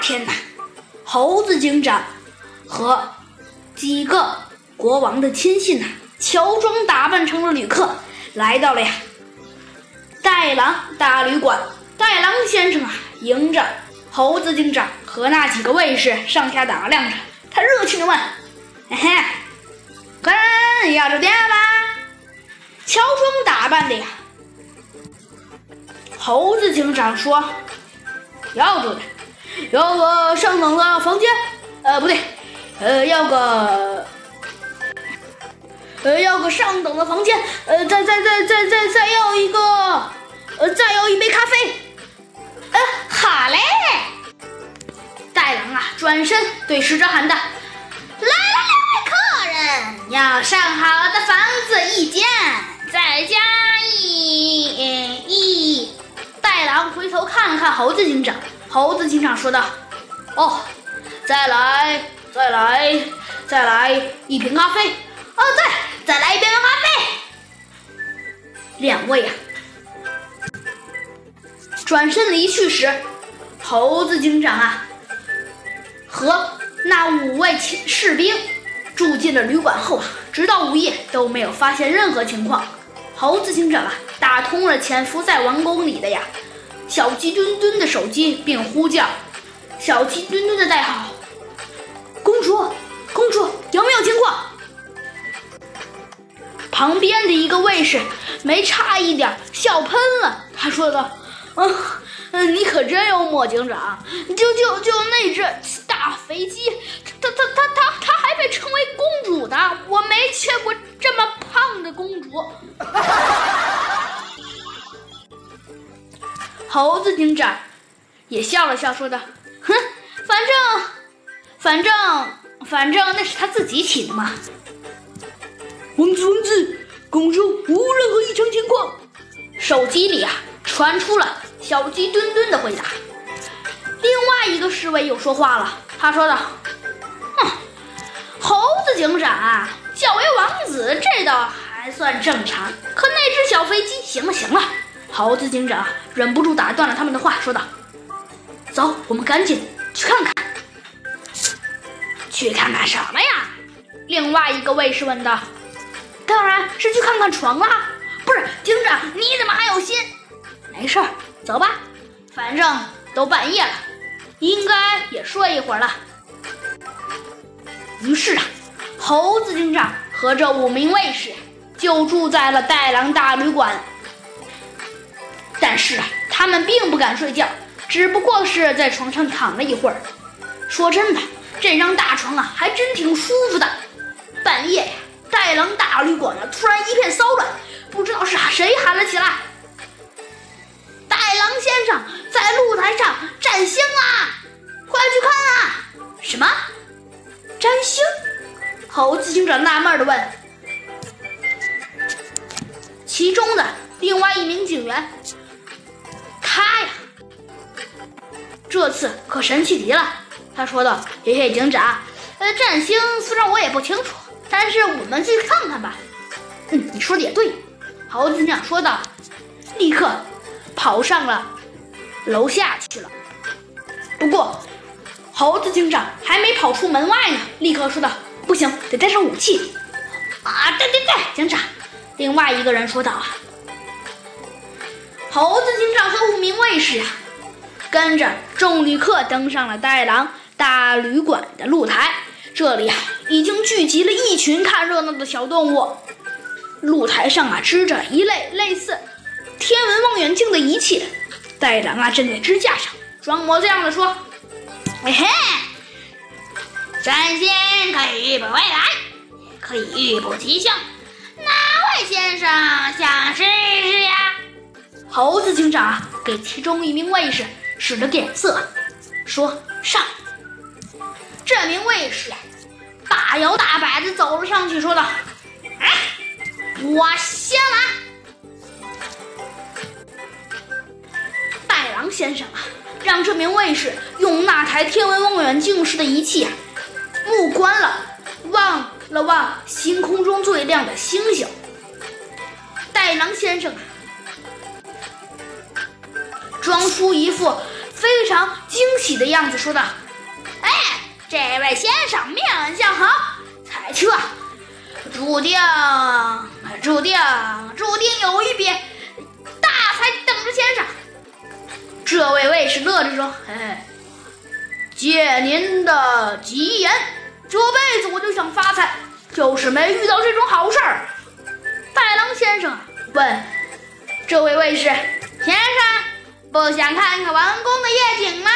天呐，猴子警长和几个国王的亲信呐，乔装打扮成了旅客，来到了呀戴狼大旅馆。戴狼先生啊，迎着猴子警长和那几个卫士上下打量着，他热情地问：“嘿嘿，客人要住店吗？”乔装打扮的呀，猴子警长说：“要住的，要个上等的房间。呃，不对，呃，要个，呃，要个上等的房间。呃，再再再再再再要一个，呃，再要一杯咖啡。呃，好嘞。”袋狼啊，转身对使者喊道：“来来来，客人要上好的房子一间，再加一嗯一。”袋狼回头看了看猴子警长，猴子警长说道：“哦，再来，再来，再来一瓶咖啡。哦，对再来一杯咖啡。”两位呀，转身离去时，猴子警长啊。和那五位士兵住进了旅馆后啊，直到午夜都没有发现任何情况。猴子警长啊，打通了潜伏在王宫里的呀小鸡墩墩的手机，并呼叫小鸡墩墩的代号：“公主，公主，有没有情况？”旁边的一个卫士没差一点笑喷了，他说道：“嗯。”嗯，你可真幽默，警长！就就就那只大肥鸡，它它它它它还被称为公主呢，我没见过这么胖的公主。猴子警长也笑了笑，说道：“哼，反正反正反正那是他自己起的嘛。”王子王子，公主无任何异常情况。手机里啊传出了。小鸡墩墩的回答。另外一个侍卫又说话了，他说道：“哼，猴子警长啊叫为王子，这倒还算正常。可那只小飞机，行了行了。”猴子警长忍不住打断了他们的话，说道：“走，我们赶紧去看看。”去看看什么呀？另外一个卫士问道。“当然是去看看床啦！”不是，警长，你怎么还有心？没事儿。走吧，反正都半夜了，应该也睡一会儿了。于是啊，猴子警长和这五名卫士就住在了戴狼大旅馆。但是啊，他们并不敢睡觉，只不过是在床上躺了一会儿。说真的，这张大床啊，还真挺舒服的。半夜呀，戴狼大旅馆啊，突然一片骚乱，不知道是谁喊了起来。戴狼先生在露台上占星啦，快去看啊！什么？占星？猴子警长纳闷的问。其中的另外一名警员，他呀，这次可神气极了。他说道：“嘿嘿，警长，呃，占星虽然我也不清楚，但是我们去看看吧。”嗯，你说的也对。猴子警长说道，立刻。跑上了楼下去了。不过，猴子警长还没跑出门外呢，立刻说道：“不行，得带上武器。”啊，对对对，警长！另外一个人说道：“啊，猴子警长和五名卫士啊，跟着众旅客登上了袋狼大旅馆的露台。这里啊，已经聚集了一群看热闹的小动物。露台上啊，支着一类类似……天文望远镜的仪器，袋狼啊站在支架上，装模作样的说：“嘿嘿，占星可以预卜未来，可以预卜吉凶。哪位先生想试试呀？”猴子警长给其中一名卫士使了点色，说：“上。”这名卫士大摇大摆的走了上去，说道：“哎，我先来。”戴狼先生啊，让这名卫士用那台天文望远镜似的仪器啊，目观了望了望星空中最亮的星星。戴狼先生啊，装出一副非常惊喜的样子，说道：“哎，这位先生面相好，猜测注定注定注定有一笔大财等着先生。”这位卫士乐着说：“哎，借您的吉言，这辈子我就想发财，就是没遇到这种好事儿。”太郎先生问这位卫士：“先生，不想看看王宫的夜景吗？”